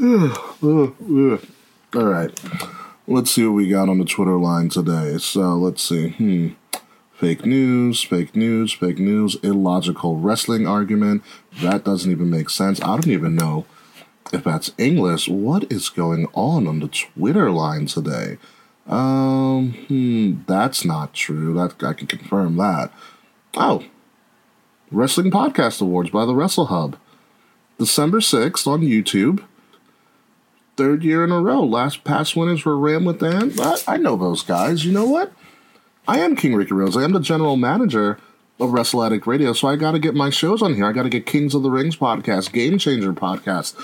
All right. Let's see what we got on the Twitter line today. So let's see. Hmm. Fake news, fake news, fake news, illogical wrestling argument. That doesn't even make sense. I don't even know if that's English. What is going on on the Twitter line today? Um, hmm, that's not true. That I can confirm that. Oh, Wrestling Podcast Awards by the Wrestle Hub. December 6th on YouTube. Third year in a row. Last past winners were Ram with Dan. I, I know those guys. You know what? I am King Ricky Rose. I am the general manager of Wrestle Addict Radio, so I got to get my shows on here. I got to get Kings of the Rings podcast, Game Changer podcast,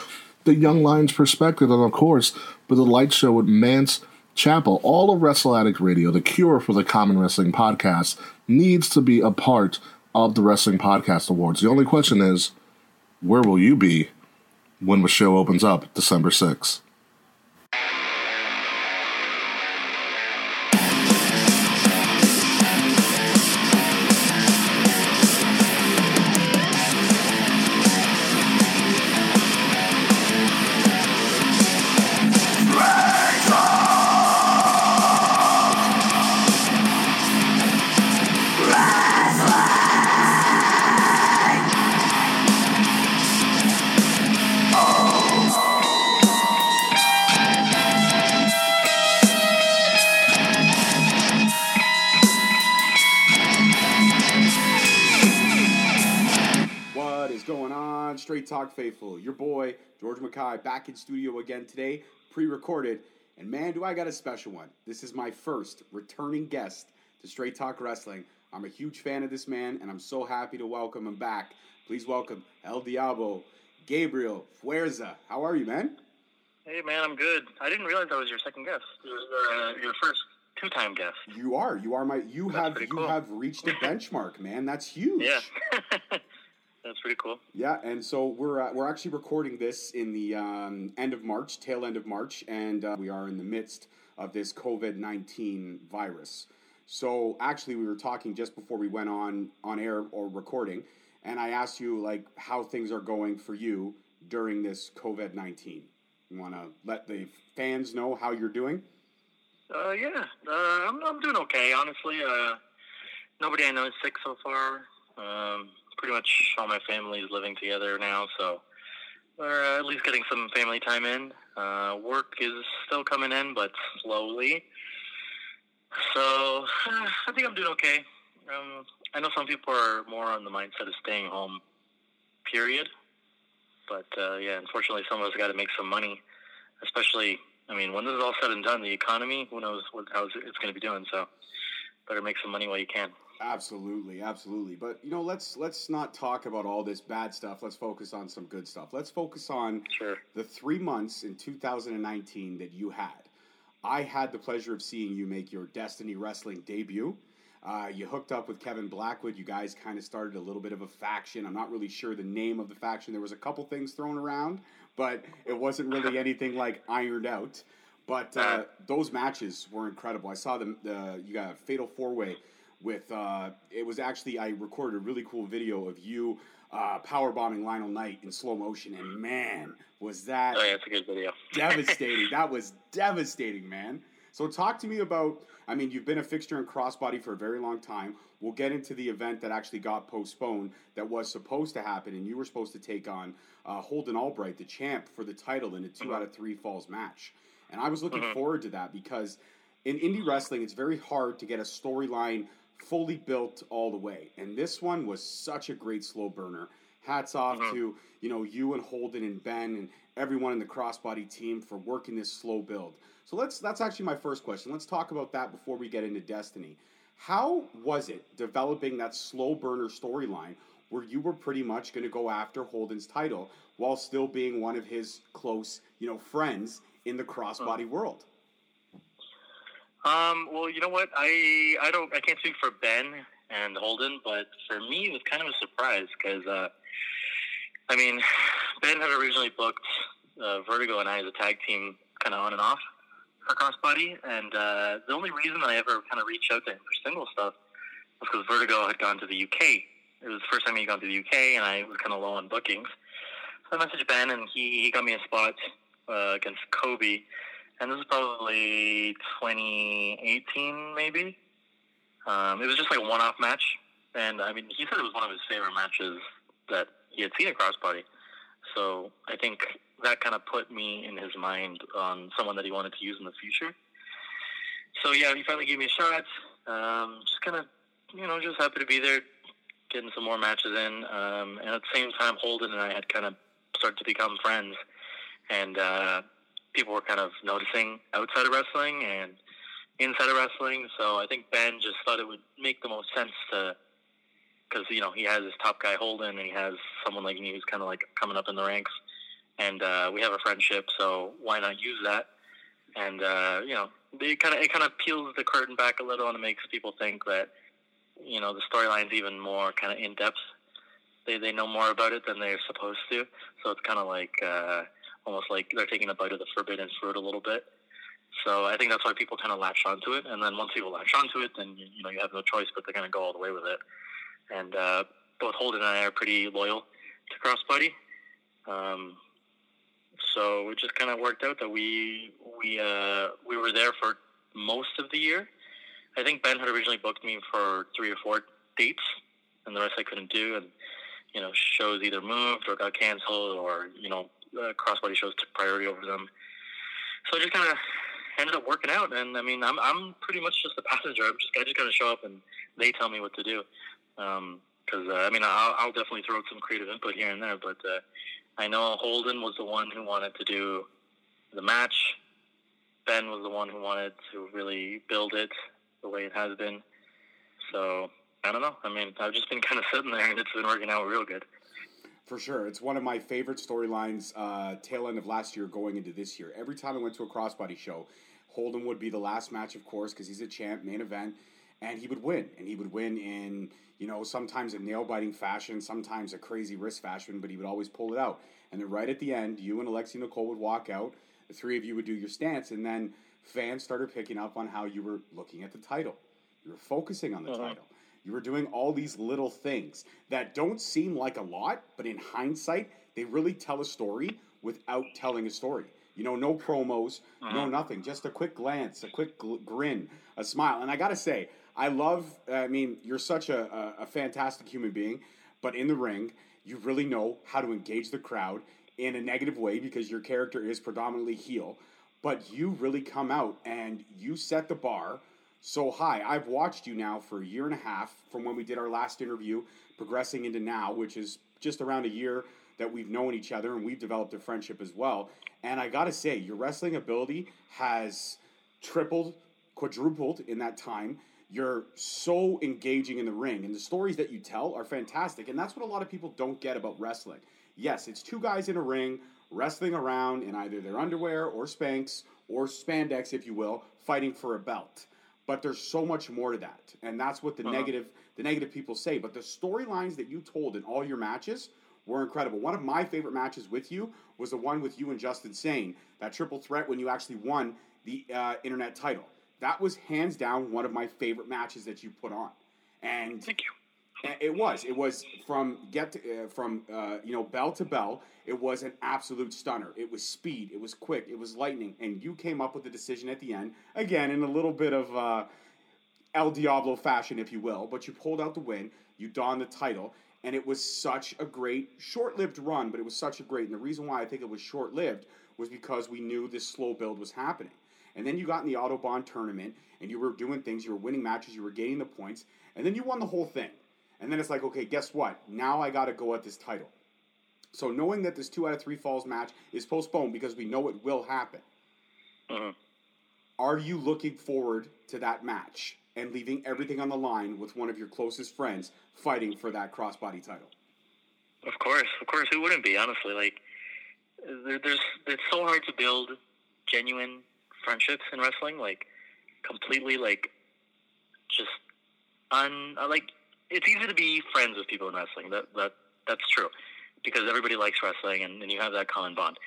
the Young Lions Perspective, and of course, the Light Show with Mance Chapel. All of Wrestle Addict Radio, the cure for the common wrestling podcast, needs to be a part of the Wrestling Podcast Awards. The only question is, where will you be when the show opens up December 6th? Talk Faithful? Your boy, George Mackay, back in studio again today, pre recorded. And man, do I got a special one. This is my first returning guest to Straight Talk Wrestling. I'm a huge fan of this man, and I'm so happy to welcome him back. Please welcome El Diablo, Gabriel Fuerza. How are you, man? Hey man, I'm good. I didn't realize I was your second guest. Uh, your first two-time guest. You are. You are my. You That's have. You cool. have reached a benchmark, man. That's huge. Yeah, that's pretty cool. Yeah, and so we're uh, we're actually recording this in the um, end of March, tail end of March, and uh, we are in the midst of this COVID nineteen virus. So actually, we were talking just before we went on on air or recording, and I asked you like how things are going for you during this COVID nineteen. You want to let the fans know how you're doing? Uh, yeah, uh, I'm I'm doing okay. Honestly, uh, nobody I know is sick so far. Um, much all my family is living together now, so we're uh, at least getting some family time in. Uh, work is still coming in, but slowly. So uh, I think I'm doing okay. Um, I know some people are more on the mindset of staying home. Period. But uh, yeah, unfortunately, some of us got to make some money. Especially, I mean, when this is all said and done, the economy, who knows what how it's going to be doing. So, better make some money while you can. Absolutely, absolutely. But you know, let's let's not talk about all this bad stuff. Let's focus on some good stuff. Let's focus on Sure. the three months in 2019 that you had. I had the pleasure of seeing you make your Destiny Wrestling debut. Uh, you hooked up with Kevin Blackwood. You guys kind of started a little bit of a faction. I'm not really sure the name of the faction. There was a couple things thrown around, but it wasn't really anything like ironed out. But uh, those matches were incredible. I saw them. The, you got a fatal four way with. Uh, it was actually I recorded a really cool video of you uh, power bombing Lionel Knight in slow motion, and man, was that Oh yeah, it's a good video. devastating. that was devastating, man. So talk to me about. I mean, you've been a fixture in crossbody for a very long time. We'll get into the event that actually got postponed that was supposed to happen, and you were supposed to take on uh, Holden Albright, the champ, for the title in a 2 out of three falls match. And I was looking forward to that because in indie wrestling, it's very hard to get a storyline fully built all the way. And this one was such a great slow burner. Hats off mm-hmm. to you know you and Holden and Ben and everyone in the crossbody team for working this slow build. So let's that's actually my first question. Let's talk about that before we get into Destiny. How was it developing that slow burner storyline where you were pretty much going to go after Holden's title while still being one of his close, you know, friends in the crossbody mm-hmm. world? Um, well, you know what? I I don't I can't speak for Ben and Holden, but for me, it was kind of a surprise because uh, I mean, Ben had originally booked uh, Vertigo and I as a tag team, kind of on and off for Crossbody, and uh, the only reason I ever kind of reached out to him for single stuff was because Vertigo had gone to the UK. It was the first time he'd gone to the UK, and I was kind of low on bookings. So I messaged Ben, and he, he got me a spot uh, against Kobe, and this is probably 2018, maybe. Um, it was just like a one-off match, and I mean, he said it was one of his favorite matches that he had seen at Crossbody. So I think that kind of put me in his mind on someone that he wanted to use in the future. So yeah, he finally gave me a shot. Um, just kind of, you know, just happy to be there, getting some more matches in. Um, and at the same time, Holden and I had kind of started to become friends, and uh, people were kind of noticing outside of wrestling and inside of wrestling. So I think Ben just thought it would make the most sense to, because you know he has his top guy Holden, and he has someone like me who's kind of like coming up in the ranks, and uh, we have a friendship. So why not use that? And uh, you know, it kind of it kind of peels the curtain back a little, and it makes people think that you know the storyline's even more kind of in depth. They they know more about it than they're supposed to. So it's kind of like uh, almost like they're taking a bite of the forbidden fruit a little bit. So I think that's why people kind of latch onto it, and then once people latch onto it, then you, know you have no choice but to kind of go all the way with it. And uh, both Holden and I are pretty loyal to Crossbody. Um, so it just kind of worked out that we we uh, we were there for most of the year. I think Ben had originally booked me for three or four dates, and the rest I couldn't do. And you know, shows either moved or got canceled, or you know, uh, crossbody shows took priority over them. So I just kind of ended up working out. And I mean, I'm I'm pretty much just a passenger. I'm just I just kind of show up and they tell me what to do. Because um, uh, I mean, I'll, I'll definitely throw some creative input here and there, but uh, I know Holden was the one who wanted to do the match. Ben was the one who wanted to really build it the way it has been. So I don't know. I mean, I've just been kind of sitting there, and it's been working out real good. For sure, it's one of my favorite storylines. Uh, tail end of last year, going into this year. Every time I went to a crossbody show, Holden would be the last match, of course, because he's a champ, main event, and he would win, and he would win in you know, sometimes a nail biting fashion, sometimes a crazy wrist fashion, but he would always pull it out. And then right at the end, you and Alexi Nicole would walk out. The three of you would do your stance, and then fans started picking up on how you were looking at the title. You were focusing on the uh-huh. title. You were doing all these little things that don't seem like a lot, but in hindsight, they really tell a story without telling a story. You know, no promos, uh-huh. no nothing, just a quick glance, a quick gl- grin, a smile. And I got to say, I love. I mean, you're such a, a, a fantastic human being, but in the ring, you really know how to engage the crowd in a negative way because your character is predominantly heel. But you really come out and you set the bar so high, I've watched you now for a year and a half from when we did our last interview, progressing into now, which is just around a year that we've known each other and we've developed a friendship as well. And I gotta say, your wrestling ability has tripled, quadrupled in that time. You're so engaging in the ring and the stories that you tell are fantastic and that's what a lot of people don't get about wrestling. Yes it's two guys in a ring wrestling around in either their underwear or Spanx or spandex if you will fighting for a belt but there's so much more to that and that's what the uh-huh. negative the negative people say but the storylines that you told in all your matches were incredible one of my favorite matches with you was the one with you and justin sane that triple threat when you actually won the uh, internet title that was hands down one of my favorite matches that you put on. And thank you. It was. It was from get to, uh, from uh, you know bell to bell. It was an absolute stunner. It was speed. It was quick. It was lightning. And you came up with the decision at the end again in a little bit of uh, El Diablo fashion, if you will. But you pulled out the win. You donned the title, and it was such a great short-lived run. But it was such a great. And the reason why I think it was short-lived was because we knew this slow build was happening. And then you got in the Autobahn tournament and you were doing things, you were winning matches, you were gaining the points, and then you won the whole thing. And then it's like, okay, guess what? Now I got to go at this title. So knowing that this two out of three falls match is postponed because we know it will happen, uh-huh. are you looking forward to that match and leaving everything on the line with one of your closest friends fighting for that crossbody title? Of course, of course. Who wouldn't be? Honestly, like there, there's it's so hard to build genuine friendships in wrestling, like completely like just un like it's easy to be friends with people in wrestling. That that that's true because everybody likes wrestling and, and you have that common bond.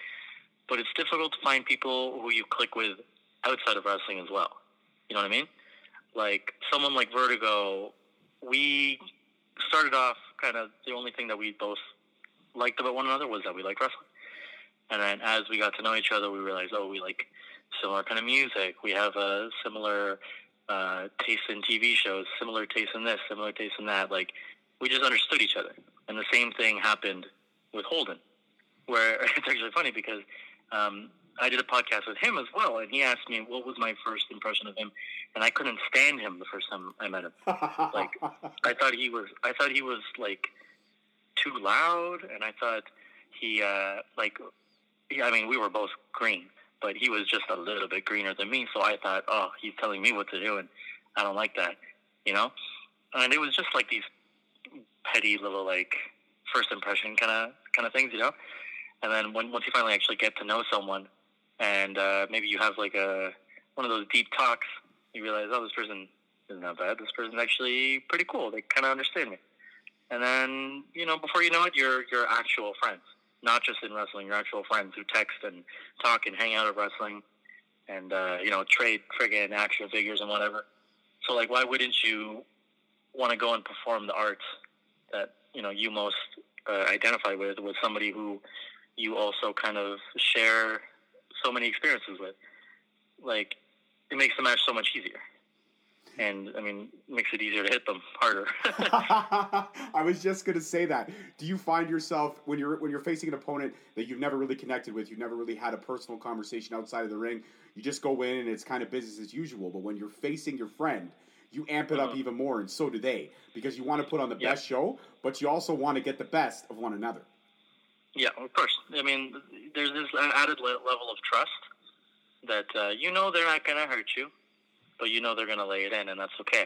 But it's difficult to find people who you click with outside of wrestling as well. You know what I mean? Like someone like Vertigo, we started off kind of the only thing that we both liked about one another was that we liked wrestling. And then as we got to know each other, we realized, oh, we like similar kind of music. We have a similar uh, taste in TV shows, similar taste in this, similar taste in that. Like we just understood each other. And the same thing happened with Holden, where it's actually funny because um, I did a podcast with him as well, and he asked me what was my first impression of him, and I couldn't stand him the first time I met him. like I thought he was, I thought he was like too loud, and I thought he uh, like, yeah, I mean, we were both green, but he was just a little bit greener than me. So I thought, oh, he's telling me what to do, and I don't like that, you know. And it was just like these petty little like first impression kind of kind of things, you know. And then when once you finally actually get to know someone, and uh, maybe you have like a one of those deep talks, you realize, oh, this person isn't that bad. This person's actually pretty cool. They kind of understand me. And then you know, before you know it, you're you're actual friends, not just in wrestling. You're actual friends who text and talk and hang out at wrestling, and uh, you know, trade friggin' action figures and whatever. So like, why wouldn't you want to go and perform the arts that you know you most uh, identify with with somebody who you also kind of share so many experiences with. Like it makes the match so much easier. And I mean, makes it easier to hit them harder. I was just gonna say that. Do you find yourself when you're when you're facing an opponent that you've never really connected with, you've never really had a personal conversation outside of the ring, you just go in and it's kind of business as usual. But when you're facing your friend, you amp it up mm-hmm. even more, and so do they, because you want to put on the yep. best show, but you also want to get the best of one another. Yeah, of course. I mean, there's this added level of trust that uh, you know they're not going to hurt you, but you know they're to lay it in, and that's okay.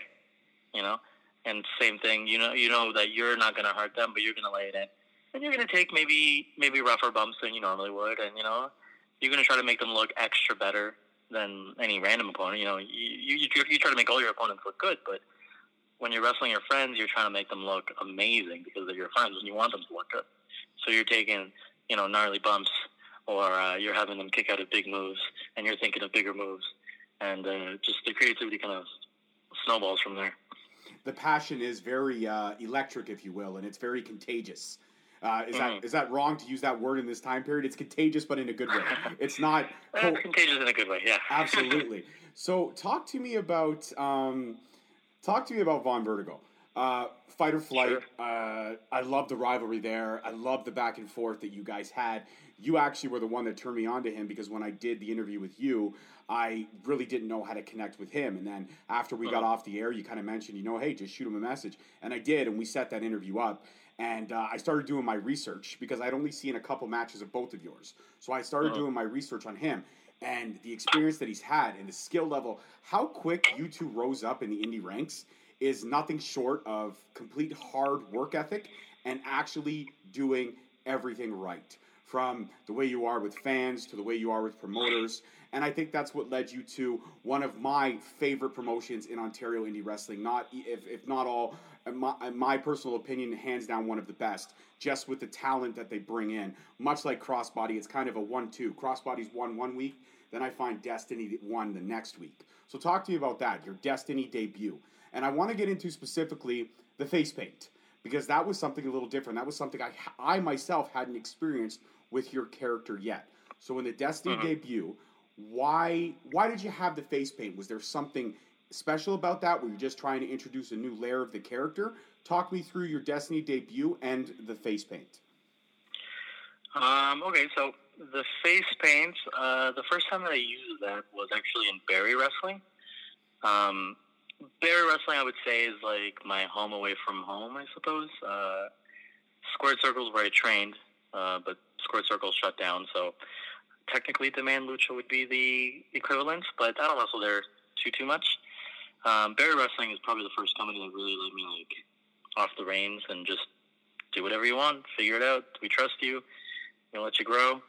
You know, and same thing. You know, you know that you're not to hurt them, but you're to lay it in, and you're to take maybe maybe rougher bumps than you normally would, and you know, you're to try to make them look extra better than any random opponent. You know, you, you, you try to make all your opponents look good, but when you're wrestling your friends, you're trying to make them look amazing because they're your friends and you want them to look good. So you're taking, you know, gnarly bumps or uh, you're having them kick out of big moves and you're thinking of bigger moves. And uh, just the creativity kind of snowballs from there. The passion is very uh, electric, if you will, and it's very contagious. Uh, is mm-hmm. that is that wrong to use that word in this time period? It's contagious, but in a good way. It's not it's contagious in a good way. Yeah, absolutely. So, talk to me about um, talk to me about Vaughn Vertigo. Uh, fight or flight. Sure. Uh, I love the rivalry there. I love the back and forth that you guys had. You actually were the one that turned me on to him because when I did the interview with you, I really didn't know how to connect with him. And then after we uh-huh. got off the air, you kind of mentioned, you know, hey, just shoot him a message. And I did, and we set that interview up. And uh, I started doing my research because I'd only seen a couple matches of both of yours. So I started uh-huh. doing my research on him and the experience that he's had and the skill level. How quick you two rose up in the indie ranks is nothing short of complete hard work ethic and actually doing everything right. From the way you are with fans to the way you are with promoters. And I think that's what led you to one of my favorite promotions in Ontario indie wrestling. Not if, if not all, my, my personal opinion, hands down one of the best. Just with the talent that they bring in, much like Crossbody, it's kind of a one-two. Crossbody's won one week, then I find Destiny won the next week. So talk to me about that. Your Destiny debut. And I want to get into specifically the face paint because that was something a little different. That was something I, I myself hadn't experienced with your character yet. So in the Destiny uh-huh. debut, why why did you have the face paint? Was there something special about that? Were you just trying to introduce a new layer of the character? Talk me through your Destiny debut and the face paint. Um, okay, so the face paint, uh, the first time that I used that was actually in Barrie Wrestling. Um, Barrie Wrestling, I would say, is like my home away from home, I suppose. Uh, Squared Circles where I trained, uh, but Squared Circles shut down, so technically Demand Lucha would be the equivalent, but I don't wrestle there too too much. Um, Barrie Wrestling is probably the first company that really let me like off the reins and just do whatever you want, figure it out. We trust you. We'll let you grow.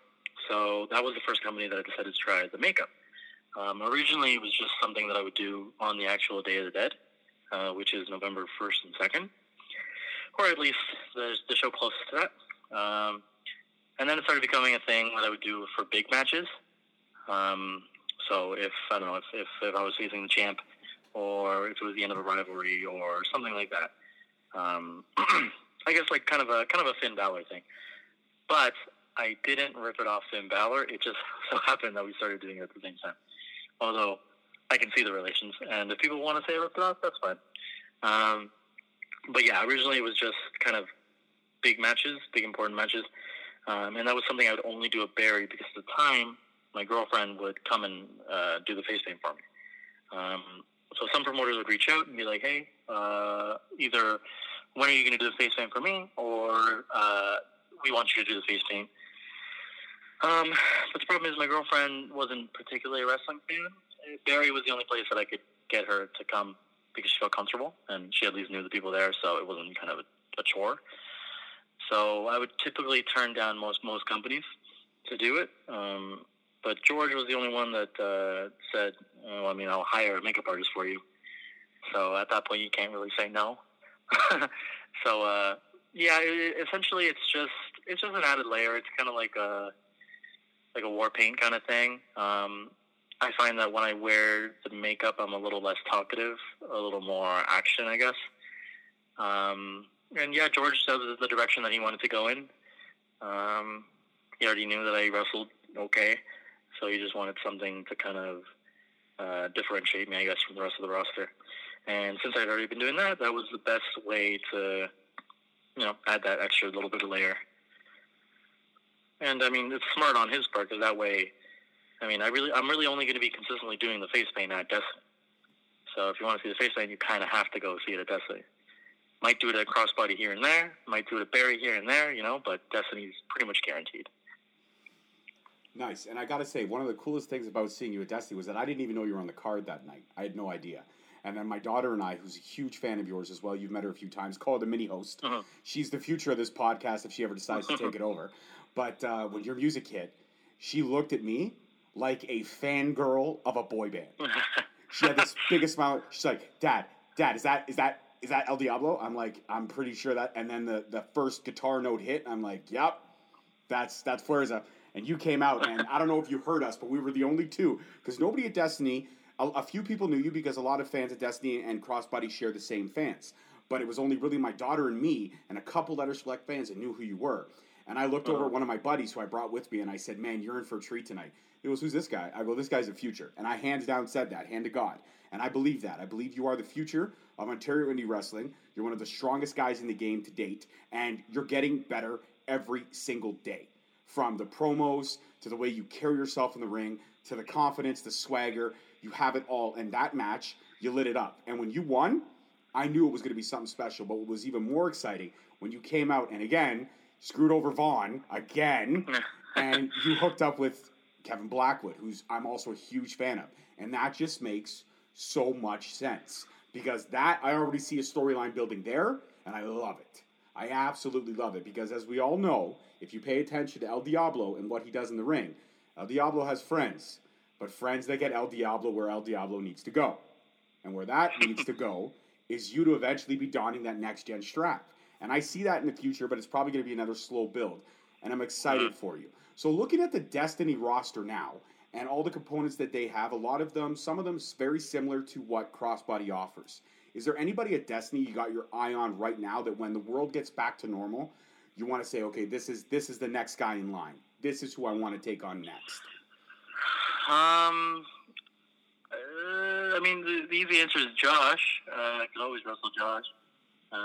So that was the first company that I decided to try the makeup. Um, originally, it was just something that I would do on the actual Day of the Dead, uh, which is November 1st and 2nd, or at least the, the show closest to that. Um, and then it started becoming a thing that I would do for big matches. Um, so if, I don't know, if, if, if, I was facing the champ, or if it was the end of a rivalry, or something like that. Um, I guess like kind of a kind of a Finn Balor thing. But I didn't rip it off Finn Balor. It just so happened that we started doing it at the same time. Although I can see the relations, and if people want to say I ripped it off, that's fine. Um, but yeah, originally it was just kind of big matches, big important matches, um, and that was something I would only do at Barrie because at the time my girlfriend would come and uh, do the face paint for me. Um, so some promoters would reach out and be like, "Hey, uh, either when are you going to do the face paint for me, or uh, we want you to do the face paint." Um, but the problem is my girlfriend wasn't particularly a wrestling fan. Barrie was the only place that I could get her to come because she felt comfortable and she at least knew the people there, so it wasn't kind of a, a chore. So I would typically turn down most most companies to do it. Um, but George was the only one that uh, said, oh, "I mean, I'll hire a makeup artist for you." So at that point, you can't really say no. so uh, yeah, it, essentially, it's just it's just an added layer. It's kind of like a like a war paint kind of thing. Um, I find that when I wear the makeup, I'm a little less talkative, a little more action, I guess. Um, and yeah, George said the direction that he wanted to go in. Um, he already knew that I wrestled okay, so he just wanted something to kind of uh, differentiate me, I guess, from the rest of the roster. And since I'd already been doing that, that was the best way to, you know, add that extra little bit of layer. And I mean, it's smart on his part because that way, I mean, I really, I'm really only going to be consistently doing the face paint at Destiny. So if you want to see the face paint, you kind of have to go see it at Destiny. Might do it at Crossbody here and there. Might do it at Barrie here and there, you know. But Destiny's pretty much guaranteed. Nice. And I got to say, one of the coolest things about seeing you at Destiny was that I didn't even know you were on the card that night. I had no idea. And then my daughter and I, who's a huge fan of yours as well, you've met her a few times, called a mini host. Uh-huh. She's the future of this podcast if she ever decides to take it over. But uh, when your music hit, she looked at me like a fangirl of a boy band. she had this biggest smile. She's like, "Dad, Dad, is that is that is that El Diablo?" I'm like, "I'm pretty sure that." And then the the first guitar note hit. I'm like, "Yep, that's that's Fuerza." And you came out, and I don't know if you heard us, but we were the only two because nobody at Destiny. A, a few people knew you because a lot of fans at Destiny and Crossbody share the same fans. But it was only really my daughter and me and a couple other select fans that knew who you were. And I looked over at one of my buddies who I brought with me, and I said, "Man, you're in for a treat tonight." He goes, "Who's this guy?" I go, "This guy's the future." And I hands down said that, hand to God. And I believe that. I believe you are the future of Ontario indie wrestling. You're one of the strongest guys in the game to date, and you're getting better every single day. From the promos to the way you carry yourself in the ring to the confidence, the swagger, you have it all. And that match, you lit it up. And when you won, I knew it was going to be something special. But what was even more exciting when you came out and again screwed over Vaughn again, and you hooked up with Kevin Blackwood, who's I'm also a huge fan of, and that just makes so much sense because that I already see a storyline building there, and I love it. I absolutely love it because, as we all know, if you pay attention to El Diablo and what he does in the ring, El Diablo has friends, but friends that get El Diablo where El Diablo needs to go. And where that needs to go is you to eventually be donning that next gen strap. And I see that in the future, but it's probably going to be another slow build. And I'm excited for you. So, looking at the Destiny roster now and all the components that they have, a lot of them, some of them very similar to what Crossbody offers. Is there anybody at Destiny you got your eye on right now that when the world gets back to normal, you want to say, okay, this is this is the next guy in line. This is who I want to take on next. Um, uh, I mean, the, the easy answer is Josh. Uh, I can always wrestle Josh. Um,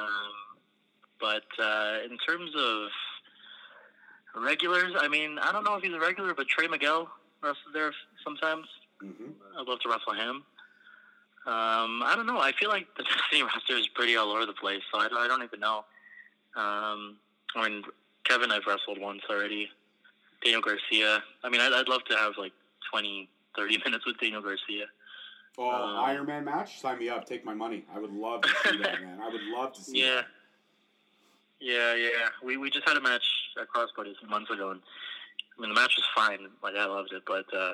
but uh, in terms of regulars, I mean, I don't know if he's a regular, but Trey Miguel wrestles there sometimes. Mm-hmm. I'd love to wrestle him. Um, I don't know. I feel like the Destiny roster is pretty all over the place, so I, I don't even know. Um, I mean, Kevin, I've wrestled once already. Daniel Garcia. I mean, I'd, I'd love to have like 20, 30 minutes with Daniel Garcia. Oh, Um, Iron Man match? Sign me up. Take my money. I would love to see that, man. I would love to see Yeah. that. Yeah, yeah. We we just had a match at Crossbody some months ago, and I mean the match was fine. Like I loved it, but uh,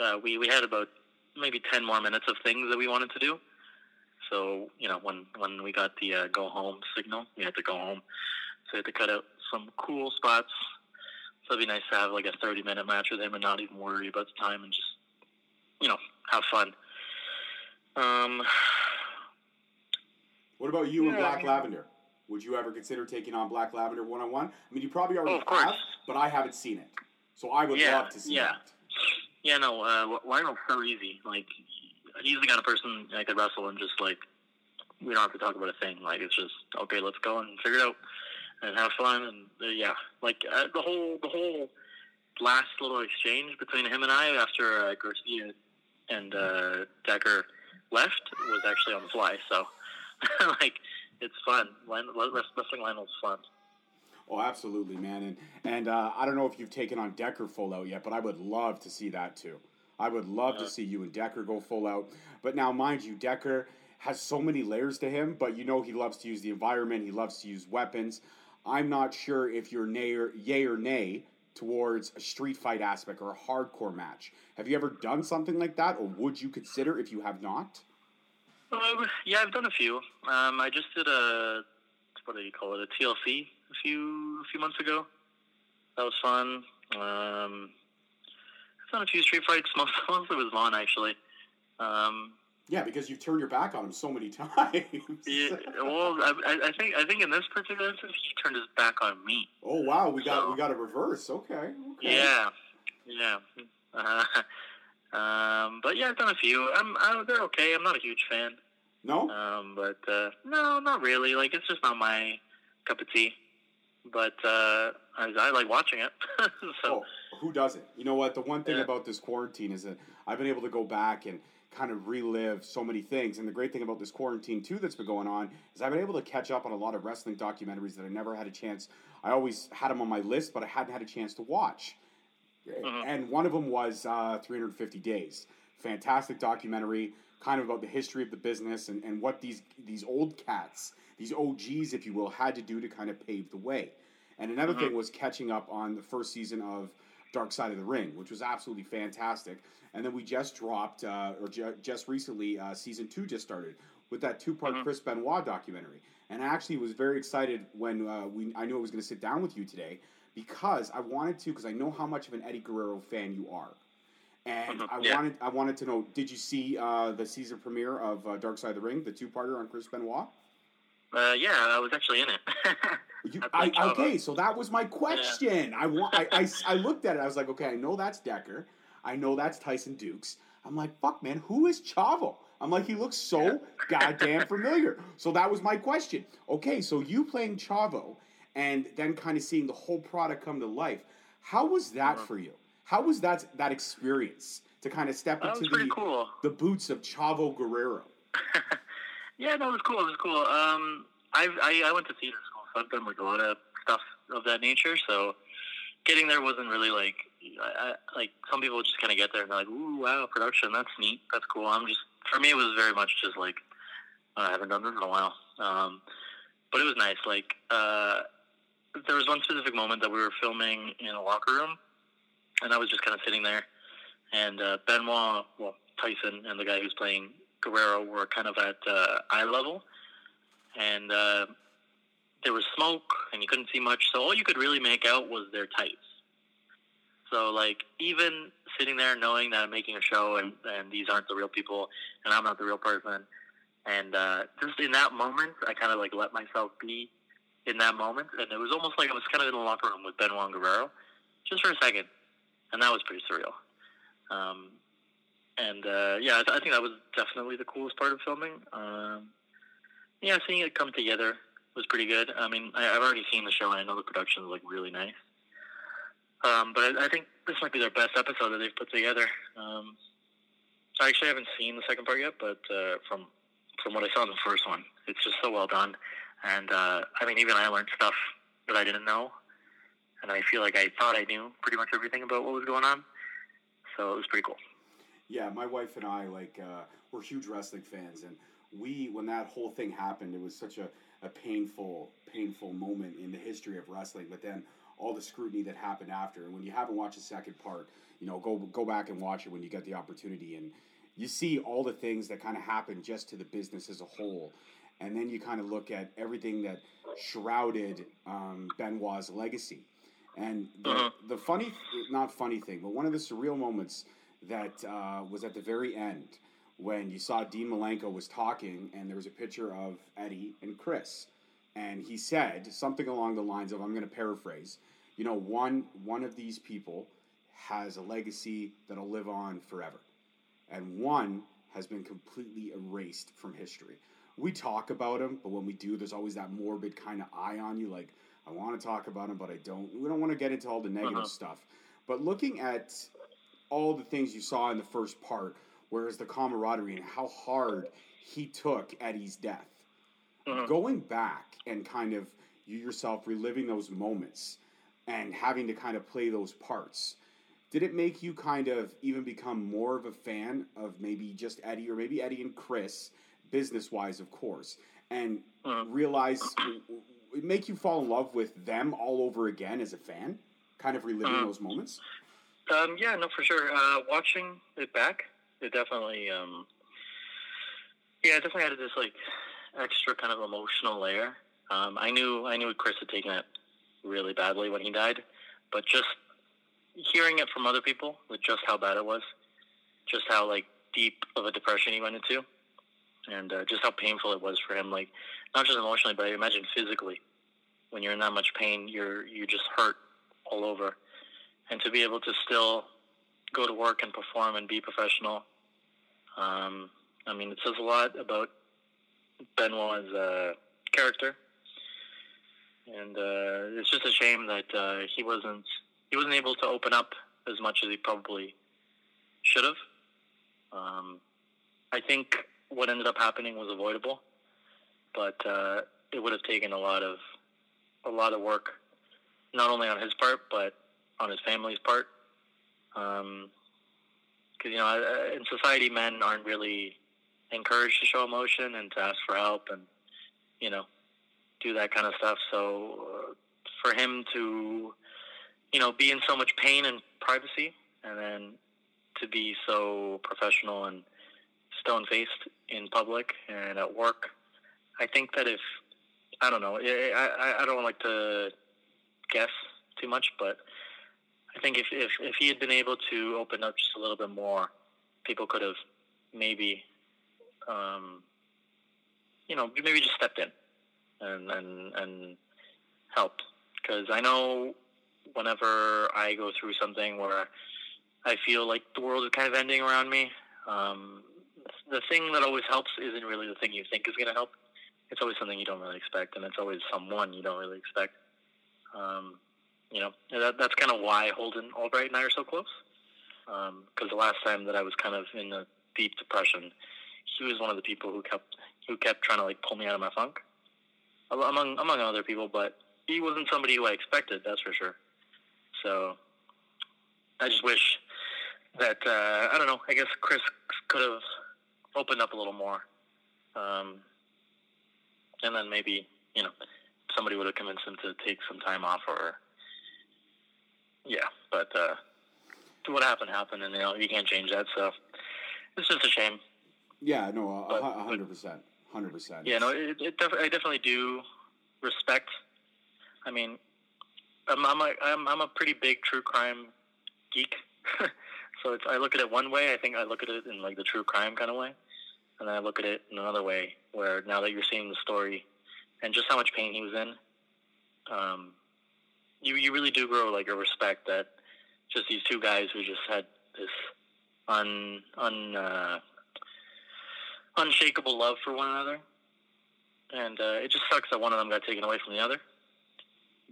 uh, we we had about maybe ten more minutes of things that we wanted to do. So you know when when we got the uh, go home signal, we had to go home. So we had to cut out some cool spots. So it'd be nice to have like a thirty minute match with him and not even worry about the time and just you know have fun. Um, What about you and Black I mean- Lavender? Would you ever consider taking on Black Lavender one on one? I mean, you probably already Oh, have, but I haven't seen it, so I would Yeah, love to see it. yeah. that. Yeah, no, uh, Lionel's so easy. Like, he's the kind of person I could wrestle and just like we don't have to talk about a thing. Like, it's just okay, let's go and figure it out and have fun. And uh, yeah, like uh, the whole the whole last little exchange between him and I after uh, Garcia and uh, Decker left was actually on the fly. So like, it's fun. Wrestling Lionel's fun. Oh, absolutely, man. And and uh, I don't know if you've taken on Decker full out yet, but I would love to see that too. I would love to Uh. see you and Decker go full out. But now, mind you, Decker has so many layers to him. But you know, he loves to use the environment. He loves to use weapons. I'm not sure if you're nay or, yay or nay towards a street fight aspect or a hardcore match. Have you ever done something like that, or would you consider if you have not? Um, yeah, I've done a few. Um, I just did a what do you call it? A TLC a few a few months ago. That was fun. Um, I've done a few street fights. Most most of it was Vaughn actually. Um, Yeah, because you've turned your back on him so many times. yeah, well, I, I- I think I think in this particular instance, he turned his back on me. Oh wow, we got So- we got a reverse. Okay. okay. Yeah, yeah. Uh, um, but yeah, I've done a few. I'm, I, they're okay. I'm not a huge fan. No. Um, but uh, no, not really. Like it's just not my cup of tea. But uh, I, I like watching it. so Oh, who doesn't? You know what? The one thing Yeah. about this quarantine is that I've been able to go back and kind of relive so many things. And the great thing about this quarantine too that's been going on is I've been able to catch up on a lot of wrestling documentaries that I never had a chance. I always had them on my list, but I hadn't had a chance to watch. Mhm. And one of them was uh, 350 Days. Fantastic documentary, kind of about the history of the business and, and what these these old cats, these OGs, if you will, had to do to kind of pave the way. And another Mhm. thing was catching up on the first season of Dark Side of the Ring, which was absolutely fantastic. And then we just dropped, uh, or ju- just recently, uh, season two just started with that two-part Mhm. Chris Benoit documentary. And I actually was very excited when uh, we I knew I was going to sit down with you today because I wanted to because I know how much of an Eddie Guerrero fan you are. And Mhm, I yeah. wanted I wanted to know, did you see uh, the season premiere of uh, Dark Side of the Ring, the two-parter on Chris Benoit? uh, yeah, I was actually in it. You, I okay, so that was my question. I, want, I, I, I looked at it. I was like, okay, I know that's Decker. I know that's Tyson Dukes. I'm like, fuck, man, who is Chavo? I'm like, he looks so goddamn familiar. So that was my question. Okay, so you playing Chavo and then kind of seeing the whole product come to life. How was that Mhm. for you? How was that that experience to kind of step that into the, cool. the boots of Chavo Guerrero? yeah, no, it was cool. It was cool. Um, I've, I I went to theater school, so I've done like a lot of stuff of that nature. So getting there wasn't really like I, I, like some people just kind of get there and they're like, "Ooh, wow, production, that's neat, that's cool." I'm just for me, it was very much just like I haven't done this in a while. Um, but it was nice. Like uh, there was one specific moment that we were filming in a locker room, and I was just kind of sitting there, and uh, Benoit, well Tyson, and the guy who's playing Guerrero were kind of at uh, eye level, and uh, there was smoke, and you couldn't see much. So all you could really make out was their tights. So like even sitting there knowing that I'm making a show and, and these aren't the real people and I'm not the real person, and uh, just in that moment I kind of like let myself be in that moment, and it was almost like I was kind of in the locker room with Benoit Guerrero, just for a second, and that was pretty surreal. Um, and uh, yeah, I, th- I think that was definitely the coolest part of filming. Um, yeah, seeing it come together was pretty good. I mean, I, I've already seen the show, and I know the production is like really nice. Um, but I, I think this might be their best episode that they've put together. Um, I actually haven't seen the second part yet, but uh, from from what I saw in the first one, it's just so well done. And uh, I mean, even I learned stuff that I didn't know, and I feel like I thought I knew pretty much everything about what was going on. So it was pretty cool. Yeah, my wife and I like uh, we're huge wrestling fans, and we when that whole thing happened, it was such a, a painful, painful moment in the history of wrestling. But then all the scrutiny that happened after, and when you haven't watched the second part, you know, go go back and watch it when you get the opportunity, and you see all the things that kind of happened just to the business as a whole. And then you kind of look at everything that shrouded um, Benoit's legacy. And the, Mhm. the funny, not funny thing, but one of the surreal moments that uh, was at the very end when you saw Dean Malenko was talking and there was a picture of Eddie and Chris. and he said something along the lines of, "I'm going to paraphrase, you know, one one of these people has a legacy that'll live on forever, and one has been completely erased from history." We talk about him, but when we do, there's always that morbid kind of eye on you, like I want to talk about him, but I don't. We don't want to get into all the negative uh-huh. stuff. But looking at all the things you saw in the first part, whereas the camaraderie and how hard he took Eddie's death, uh-huh. going back and kind of you yourself reliving those moments and having to kind of play those parts. Did it make you kind of even become more of a fan of maybe just Eddie or maybe Eddie and Chris, business wise, of course, and uh-huh. realize make you fall in love with them all over again as a fan, kind of reliving uh, those moments? Um, yeah, no, for sure. Uh, watching it back, it definitely, um, yeah, it definitely added this like extra kind of emotional layer. Um, I knew I knew Chris had taken it really badly when he died, but just hearing it from other people with just how bad it was, just how like deep of a depression he went into, and uh, just how painful it was for him. Like not just emotionally, but I imagine physically. When you're in that much pain, you're you just hurt all over, and to be able to still go to work and perform and be professional. Um, I mean, it says a lot about Benoit's uh, character, and uh, it's just a shame that uh, he wasn't he wasn't able to open up as much as he probably should have. Um, I think what ended up happening was avoidable but uh, it would have taken a lot of a lot of work, not only on his part but on his family's part. Because um, you know, in society, men aren't really encouraged to show emotion and to ask for help and you know do that kind of stuff. So uh, for him to you know be in so much pain and privacy, and then to be so professional and stone faced in public and at work I think that if I don't know, I, I, don't like to guess too much, but I think if, if if he had been able to open up just a little bit more, people could have maybe, um, you know, maybe just stepped in and and and helped. Because I know whenever I go through something where I feel like the world is kind of ending around me, um, the thing that always helps isn't really the thing you think is going to help it's always something you don't really expect, and it's always someone you don't really expect. Um, you know, that, that's kind of why Holden Albright and I are so close. Because um, the last time that I was kind of in a deep depression, he was one of the people who kept who kept trying to like pull me out of my funk, among among other people. But he wasn't somebody who I expected, that's for sure. So I just wish that uh, I don't know. I guess Chris could have opened up a little more. Um, and then maybe you know somebody would have convinced him to take some time off or yeah but uh what happened happened and you know you can't change that so it's just a shame. Yeah no a hundred percent hundred percent. Yeah no it, it def- i definitely do respect i mean i'm i'm a, I'm, I'm a pretty big true crime geek. So it's i look at it one way i think i look at it in like the true crime kind of way and then I look at it in another way, where now that you're seeing the story and just how much pain he was in, um, you you really do grow like a respect that just these two guys who just had this un un uh, unshakable love for one another, and uh, it just sucks that one of them got taken away from the other.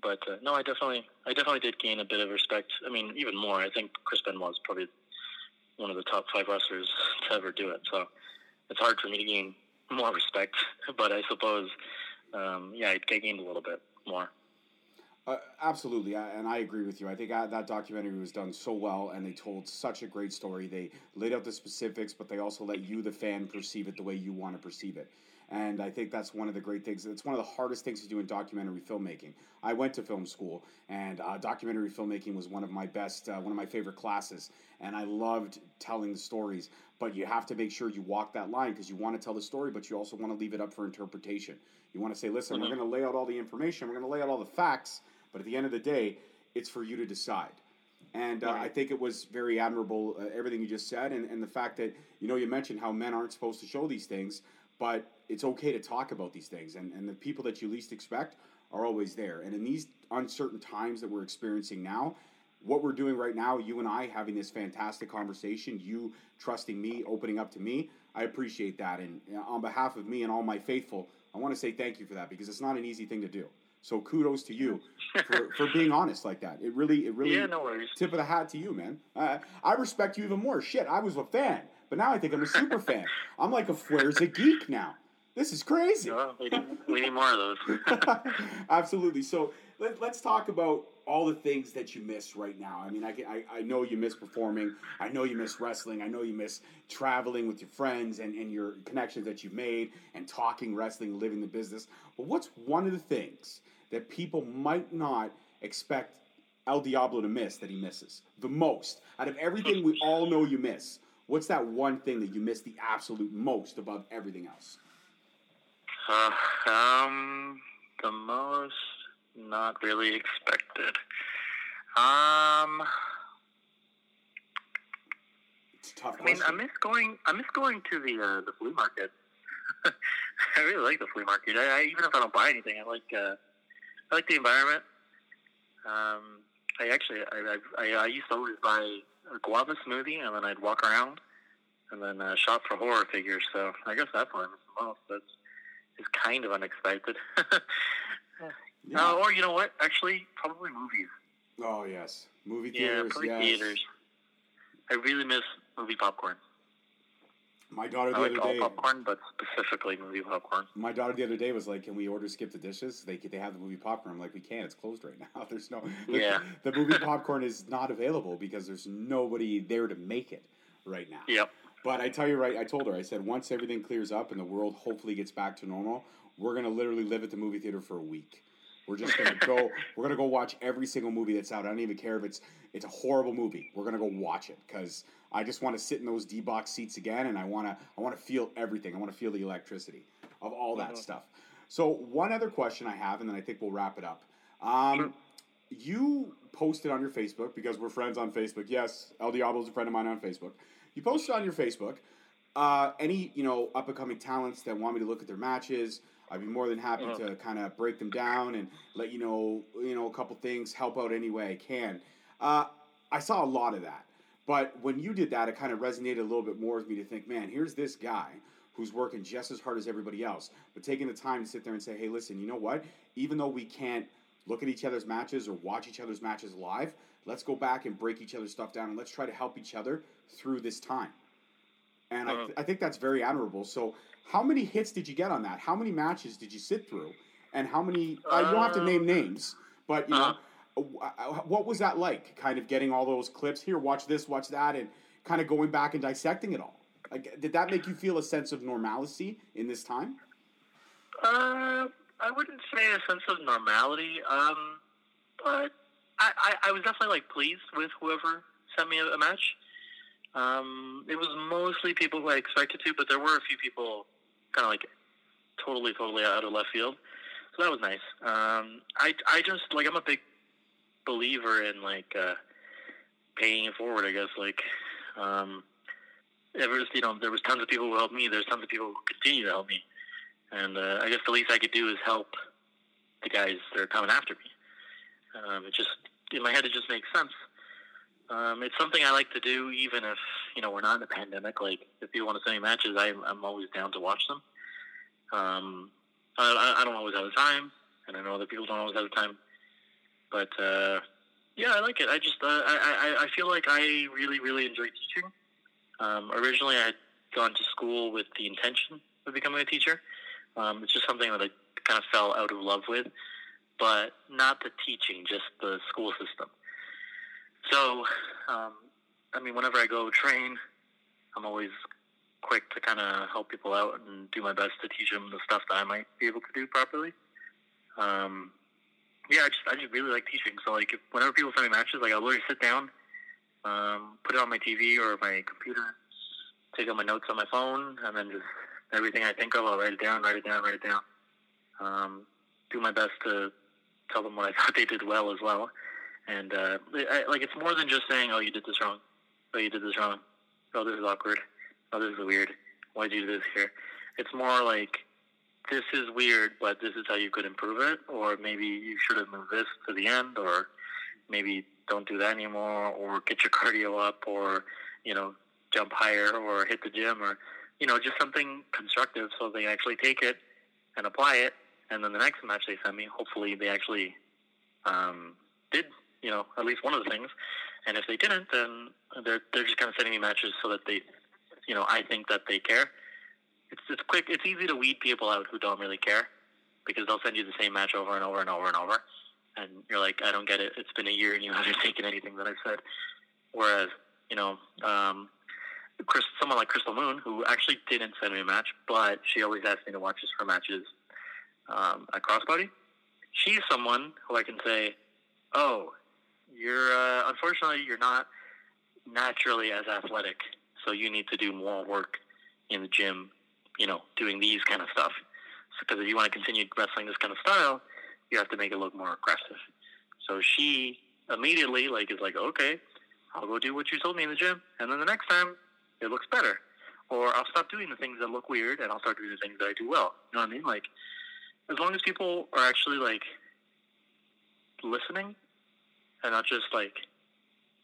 But uh, no, I definitely I definitely did gain a bit of respect. I mean, even more. I think Chris Benoit was probably one of the top five wrestlers to ever do it. So it's hard for me to gain more respect. But I suppose, um, yeah, I gained a little bit more. Uh, absolutely, and I agree with you. I think uh, that documentary was done so well, and they told such a great story. They laid out the specifics, but they also let you, the fan, perceive it the way you want to perceive it. And I think that's one of the great things. It's one of the hardest things to do in documentary filmmaking. I went to film school, and uh, documentary filmmaking was one of my best, uh, one of my favorite classes. And I loved telling the stories. But you have to make sure you walk that line because you want to tell the story, but you also want to leave it up for interpretation. You want to say, listen, mm-hmm. we're going to lay out all the information, we're going to lay out all the facts, but at the end of the day, it's for you to decide. And uh, right. I think it was very admirable, uh, everything you just said, and, and the fact that, you know, you mentioned how men aren't supposed to show these things but it's okay to talk about these things, and and the people that you least expect are always there. And in these uncertain times that we're experiencing now, what we're doing right now, you and I having this fantastic conversation, you trusting me, opening up to me, I appreciate that. And on behalf of me and all my faithful, I want to say thank you for that because it's not an easy thing to do. So kudos to you for, for being honest like that. It really, it really, Yeah, no worries. tip of the hat to you, man. Uh, I respect you even more. Shit, I was a fan, but now I think I'm a super fan. I'm like a where's a geek now. This is crazy. Well, we, need, we need more of those. Absolutely. So let, let's talk about all the things that you miss right now. I mean, I, can, I, I know you miss performing. I know you miss wrestling. I know you miss traveling with your friends and, and your connections that you've made and talking wrestling, living the business. But what's one of the things that people might not expect El Diablo to miss that he misses the most? Out of everything we all know you miss, what's that one thing that you miss the absolute most above everything else? Uh, um, the most not really expected. Um, It's a tough I mean, question. I miss going. I miss going to the uh, the flea market. I really like the flea market. I, I even if I don't buy anything, I like uh, I like the environment. Um, I actually I, I, I used to always buy a guava smoothie and then I'd walk around and then uh, shop for horror figures. So I guess that's what I miss the most. That's is kind of unexpected. Yeah. Uh, or you know what? Actually, probably movies. Oh yes, movie theaters. Yeah, probably yes. theaters. I really miss movie popcorn. My daughter the I like other day. popcorn, but specifically movie popcorn. My daughter the other day was like, "Can we order skip the dishes? They they have the movie popcorn." I'm like, "We can't. It's closed right now. There's no. the- Yeah. The movie popcorn is not available because there's nobody there to make it right now. Yep. But I tell you right, I told her, I said, once everything clears up and the world hopefully gets back to normal, we're gonna literally live at the movie theater for a week. We're just gonna go. We're gonna go watch every single movie that's out. I don't even care if it's it's a horrible movie. We're gonna go watch it because I just want to sit in those D box seats again, and I wanna I want to feel everything. I want to feel the electricity of all that stuff. So one other question I have, and then I think we'll wrap it up. Um, you posted on your Facebook because we're friends on Facebook. Yes, El Diablo's a friend of mine on Facebook. You posted on your Facebook uh, any you know up and coming talents that want me to look at their matches. I'd be more than happy Uh-huh. to kind of break them down and let you know you know a couple things, help out any way I can. Uh, I saw a lot of that, but when you did that, it kind of resonated a little bit more with me to think, man, here's this guy who's working just as hard as everybody else, but taking the time to sit there and say, hey, listen, you know what? Even though we can't look at each other's matches or watch each other's matches live, let's go back and break each other's stuff down and let's try to help each other through this time. And I, Uh-huh. I think that's very admirable. So, how many hits did you get on that? How many matches did you sit through? And how many? Uh, you don't have to Uh, name names, but you know, uh-huh. uh, what was that like? Kind of getting all those clips here, watch this, watch that, and kind of going back and dissecting it all. Like, did that make you feel a sense of normalcy in this time? Uh, I wouldn't say a sense of normality, um, but I, I, I was definitely like pleased with whoever sent me a, a match. Um, it was mostly people who I expected to, but there were a few people kind of like totally, totally out of left field. So that was nice. Um, I, I just like I'm a big believer in like uh, paying it forward. I guess like um, was you know there was tons of people who helped me. There's tons of people who continue to help me. And uh, I guess the least I could do is help the guys that are coming after me. Um, it just in my head, it just makes sense. Um, it's something I like to do, even if you know we're not in a pandemic. Like if you want to send me matches, I'm, I'm always down to watch them. Um, I- I don't always have the time, and I know other people don't always have the time. But uh, yeah, I like it. I just uh, I, I I feel like I really really enjoy teaching. Um, originally, I had gone to school with the intention of becoming a teacher. Um, it's just something that I kind of fell out of love with, but not the teaching, just the school system. So, um, I mean, whenever I go train, I'm always quick to kind of help people out and do my best to teach them the stuff that I might be able to do properly. Um, yeah, I just I just really like teaching. So like, if, whenever people send me matches, like I'll literally sit down, um, put it on my TV or my computer, take out my notes on my phone, and then just everything I think of, I'll write it down, write it down, write it down. Um, do my best to tell them what I thought they did well as well. And uh, I, like it's more than just saying, "Oh, you did this wrong. Oh, you did this wrong. Oh, this is awkward. Oh, this is weird. Why did you do this here?" It's more like this is weird, but this is how you could improve it, or maybe you should have moved this to the end, or maybe don't do that anymore, or get your cardio up, or you know jump higher, or hit the gym, or you know just something constructive so they actually take it and apply it, and then the next match they send me, hopefully they actually um, did you know at least one of the things, and if they didn't, then they're they're just kind of sending me matches so that they you know I think that they care. It's it's quick. It's easy to weed people out who don't really care because they'll send you the same match over and over and over and over and you're like, I don't get it. It's been a year and you haven't taken anything that I said. Whereas, you know, um, Chris, someone like Crystal Moon, who actually didn't send me a match, but she always asked me to watch her matches um, at Crossbody. She's someone who I can say, oh, you're uh, unfortunately you're not naturally as athletic, so you need to do more work in the gym. You know, doing these kind of stuff. Because if you want to continue wrestling this kind of style, you have to make it look more aggressive. So she immediately like is like, okay, I'll go do what you told me in the gym, and then the next time it looks better, or I'll stop doing the things that look weird and I'll start doing the things that I do well. You know what I mean? Like, as long as people are actually like listening and not just like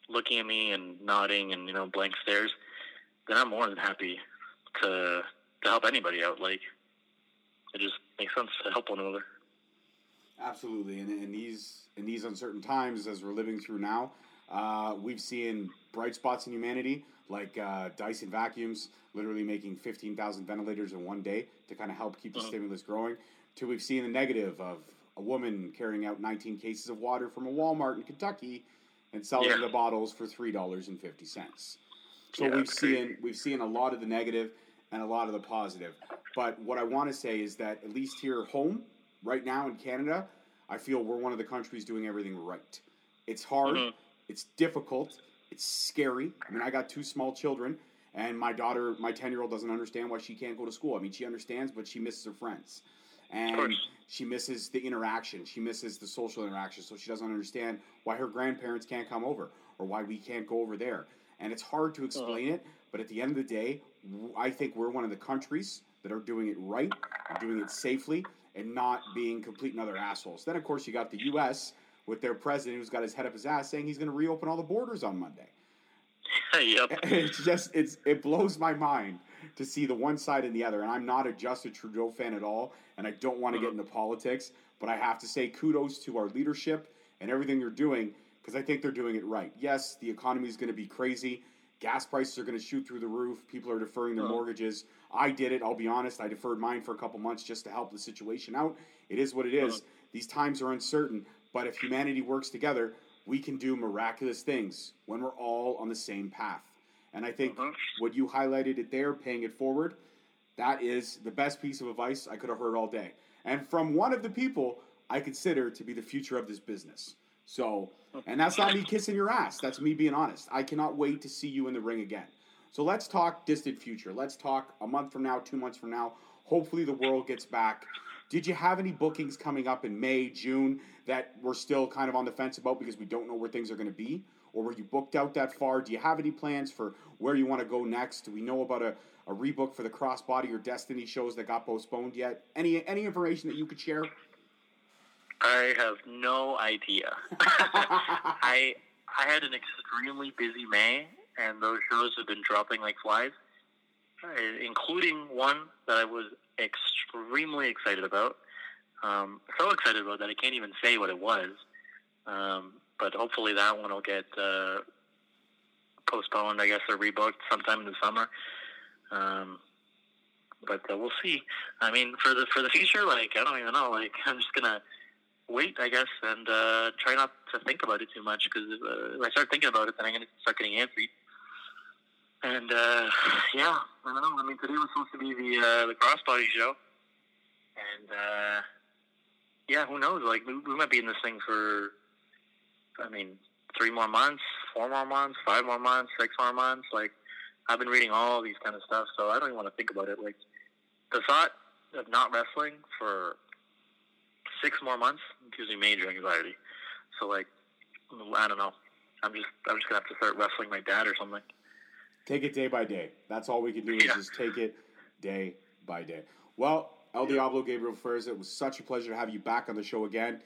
looking at me and nodding and you know blank stares, then I'm more than happy to to help anybody out. Like, it just makes sense to help one another. Absolutely, and in these in these uncertain times as we're living through now, uh, we've seen bright spots in humanity, like uh, Dyson vacuums, literally making fifteen thousand ventilators in one day to kind of help keep the uh-huh. stimulus growing. To we've seen the negative of a woman carrying out nineteen cases of water from a Walmart in Kentucky and selling yeah. the bottles for three dollars and fifty cents. So yeah, we've seen we've seen a lot of the negative and a lot of the positive. But what I want to say is that at least here home, right now in Canada, I feel we're one of the countries doing everything right. It's hard, mm-hmm. it's difficult, it's scary. I mean, I got two small children, and my daughter, my 10 year old, doesn't understand why she can't go to school. I mean, she understands, but she misses her friends. And she misses the interaction. She misses the social interaction. So she doesn't understand why her grandparents can't come over or why we can't go over there. And it's hard to explain uh-huh. it, but at the end of the day, I think we're one of the countries that are doing it right, doing it safely, and not being complete and utter assholes. Then, of course, you got the U.S. with their president who's got his head up his ass saying he's going to reopen all the borders on Monday. yep. It's just it's it blows my mind to see the one side and the other. And I'm not a Justin Trudeau fan at all, and I don't want to get mm-hmm. into politics. But I have to say kudos to our leadership and everything you're doing because I think they're doing it right. Yes, the economy is going to be crazy. Gas prices are going to shoot through the roof. People are deferring their mortgages. I did it. I'll be honest. I deferred mine for a couple months just to help the situation out. It is what it is. These times are uncertain, but if humanity works together, we can do miraculous things when we're all on the same path. And I think uh-huh. what you highlighted it there, paying it forward, that is the best piece of advice I could have heard all day. And from one of the people I consider to be the future of this business. So, and that's not me kissing your ass. That's me being honest. I cannot wait to see you in the ring again. So let's talk distant future. Let's talk a month from now, two months from now. Hopefully the world gets back. Did you have any bookings coming up in May, June that we're still kind of on the fence about because we don't know where things are going to be? Or were you booked out that far? Do you have any plans for where you want to go next? Do we know about a, a rebook for the Crossbody or Destiny shows that got postponed yet? Any any information that you could share? I have no idea. I I had an extremely busy May, and those shows have been dropping like flies, uh, including one that I was extremely excited about. Um, so excited about that I can't even say what it was. Um, but hopefully that one will get uh, postponed, I guess, or rebooked sometime in the summer. Um, but uh, we'll see. I mean, for the for the future, like I don't even know. Like I'm just gonna wait, I guess, and uh, try not to think about it too much because uh, if I start thinking about it, then I'm gonna start getting antsy. And uh, yeah, I don't know. I mean, today was supposed to be the uh, the crossbody show, and uh, yeah, who knows? Like, we, we might be in this thing for, I mean, three more months, four more months, five more months, six more months. Like, I've been reading all these kind of stuff, so I don't even want to think about it. Like, the thought of not wrestling for six more months gives me major anxiety. So, like, I don't know. I'm just I'm just gonna have to start wrestling my dad or something take it day by day. That's all we can do is yeah. just take it day by day. Well, El Diablo Gabriel Fuerza, it was such a pleasure to have you back on the show again.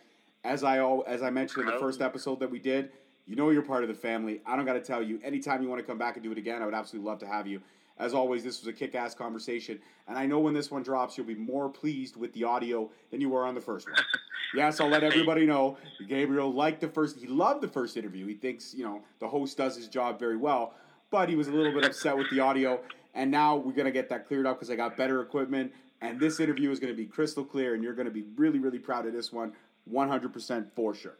As I all as I mentioned in the first episode that we did, you know you're part of the family. I don't got to tell you. Anytime you want to come back and do it again, I would absolutely love to have you. As always, this was a kick ass conversation. And I know when this one drops, you'll be more pleased with the audio than you were on the first one. yes, I'll let everybody know. Gabriel liked the first, he loved the first interview. He thinks, you know, the host does his job very well, but he was a little bit upset with the audio. And now we're going to get that cleared up because I got better equipment. And this interview is going to be crystal clear, and you're going to be really, really proud of this one, 100% for sure.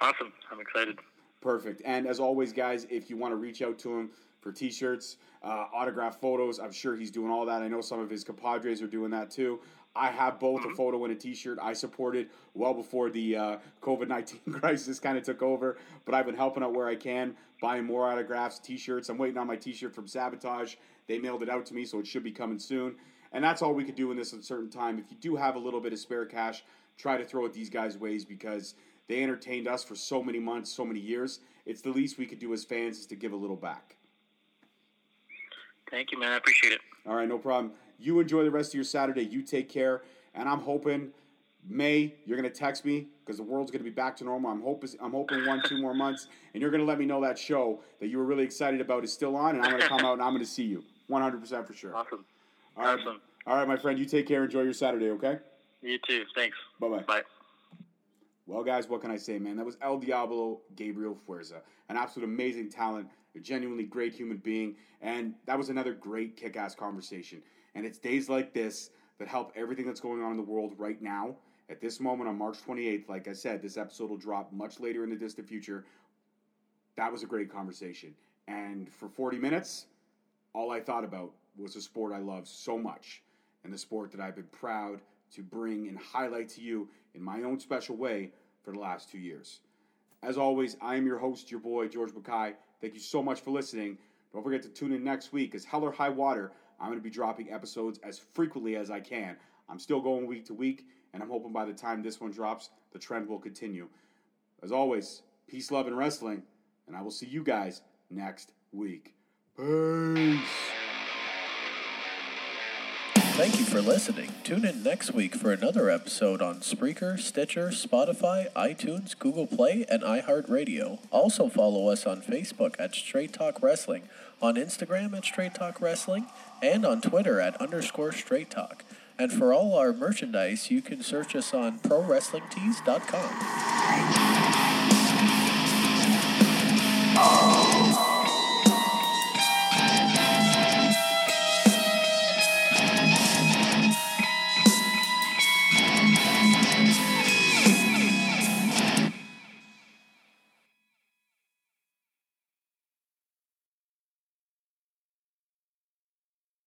Awesome. I'm excited. Perfect. And as always, guys, if you want to reach out to him for t shirts, uh, autograph photos, I'm sure he's doing all that. I know some of his compadres are doing that too. I have both a photo and a t shirt. I supported well before the uh, COVID 19 crisis kind of took over, but I've been helping out where I can, buying more autographs, t shirts. I'm waiting on my t shirt from Sabotage. They mailed it out to me, so it should be coming soon. And that's all we could do in this uncertain time. If you do have a little bit of spare cash, try to throw it these guys' ways because they entertained us for so many months, so many years. It's the least we could do as fans is to give a little back. Thank you, man. I appreciate it. All right, no problem. You enjoy the rest of your Saturday. You take care. And I'm hoping May you're gonna text me because the world's gonna be back to normal. I'm hoping I'm hoping one two more months, and you're gonna let me know that show that you were really excited about is still on, and I'm gonna come out and I'm gonna see you 100 percent for sure. Awesome. All right, Awesome. all right, my friend. You take care. Enjoy your Saturday. Okay. You too. Thanks. Bye bye bye. Well, guys, what can I say, man? That was El Diablo Gabriel Fuerza, an absolute amazing talent, a genuinely great human being, and that was another great kick ass conversation. And it's days like this that help everything that's going on in the world right now. At this moment on March 28th, like I said, this episode will drop much later in the distant future. That was a great conversation. And for 40 minutes, all I thought about was a sport I love so much and the sport that I've been proud to bring and highlight to you in my own special way for the last two years. As always, I am your host, your boy, George Mackay. Thank you so much for listening. Don't forget to tune in next week as Hell or High Water. I'm going to be dropping episodes as frequently as I can. I'm still going week to week, and I'm hoping by the time this one drops, the trend will continue. As always, peace, love, and wrestling, and I will see you guys next week. Peace. Thank you for listening. Tune in next week for another episode on Spreaker, Stitcher, Spotify, iTunes, Google Play, and iHeartRadio. Also follow us on Facebook at Straight Talk Wrestling, on Instagram at Straight Talk Wrestling, and on Twitter at underscore Straight Talk. And for all our merchandise, you can search us on ProWrestlingTees.com.